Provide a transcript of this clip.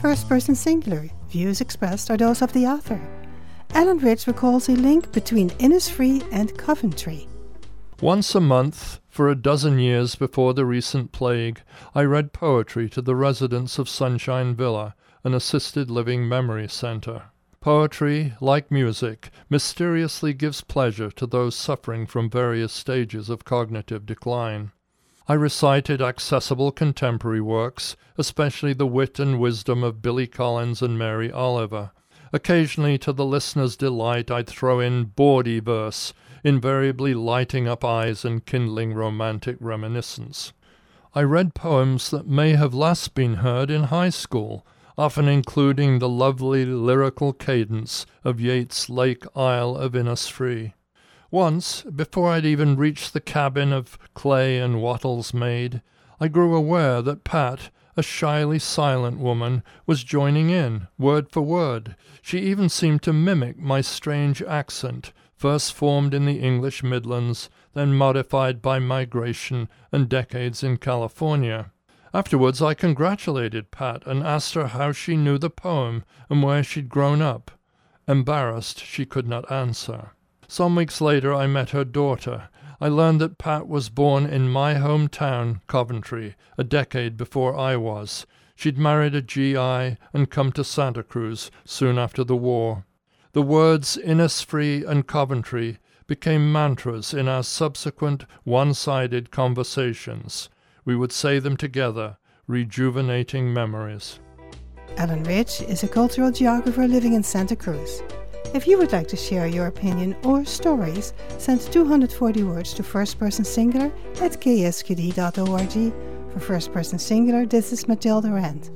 First person singular, views expressed are those of the author. Alan Ritch recalls a link between Innisfree and Coventry. Once a month, for a dozen years before the recent plague, I read poetry to the residents of Sunshine Villa, an assisted living memory centre. Poetry, like music, mysteriously gives pleasure to those suffering from various stages of cognitive decline. I recited accessible contemporary works, especially the wit and wisdom of Billy Collins and Mary Oliver. Occasionally, to the listener's delight, I'd throw in bawdy verse, invariably lighting up eyes and kindling romantic reminiscence. I read poems that may have last been heard in high school, often including the lovely lyrical cadence of Yeats' Lake Isle of Innisfree. Once, before I'd even reached the cabin of Clay and Wattles made, I grew aware that Pat, a shyly silent woman, was joining in, word for word. She even seemed to mimic my strange accent, first formed in the English Midlands, then modified by migration and decades in California. Afterwards I congratulated Pat and asked her how she knew the poem and where she'd grown up. Embarrassed, she could not answer. Some weeks later I met her daughter. I learned that Pat was born in my hometown, Coventry, a decade before I was. She'd married a GI and come to Santa Cruz soon after the war. The words Innisfree and Coventry became mantras in our subsequent one sided conversations. We would say them together, rejuvenating memories. Alan Ritch is a cultural geographer living in Santa Cruz. If you would like to share your opinion or stories, send 240 words to first person singular at ksqd.org. For first person singular, this is Matilda Rand.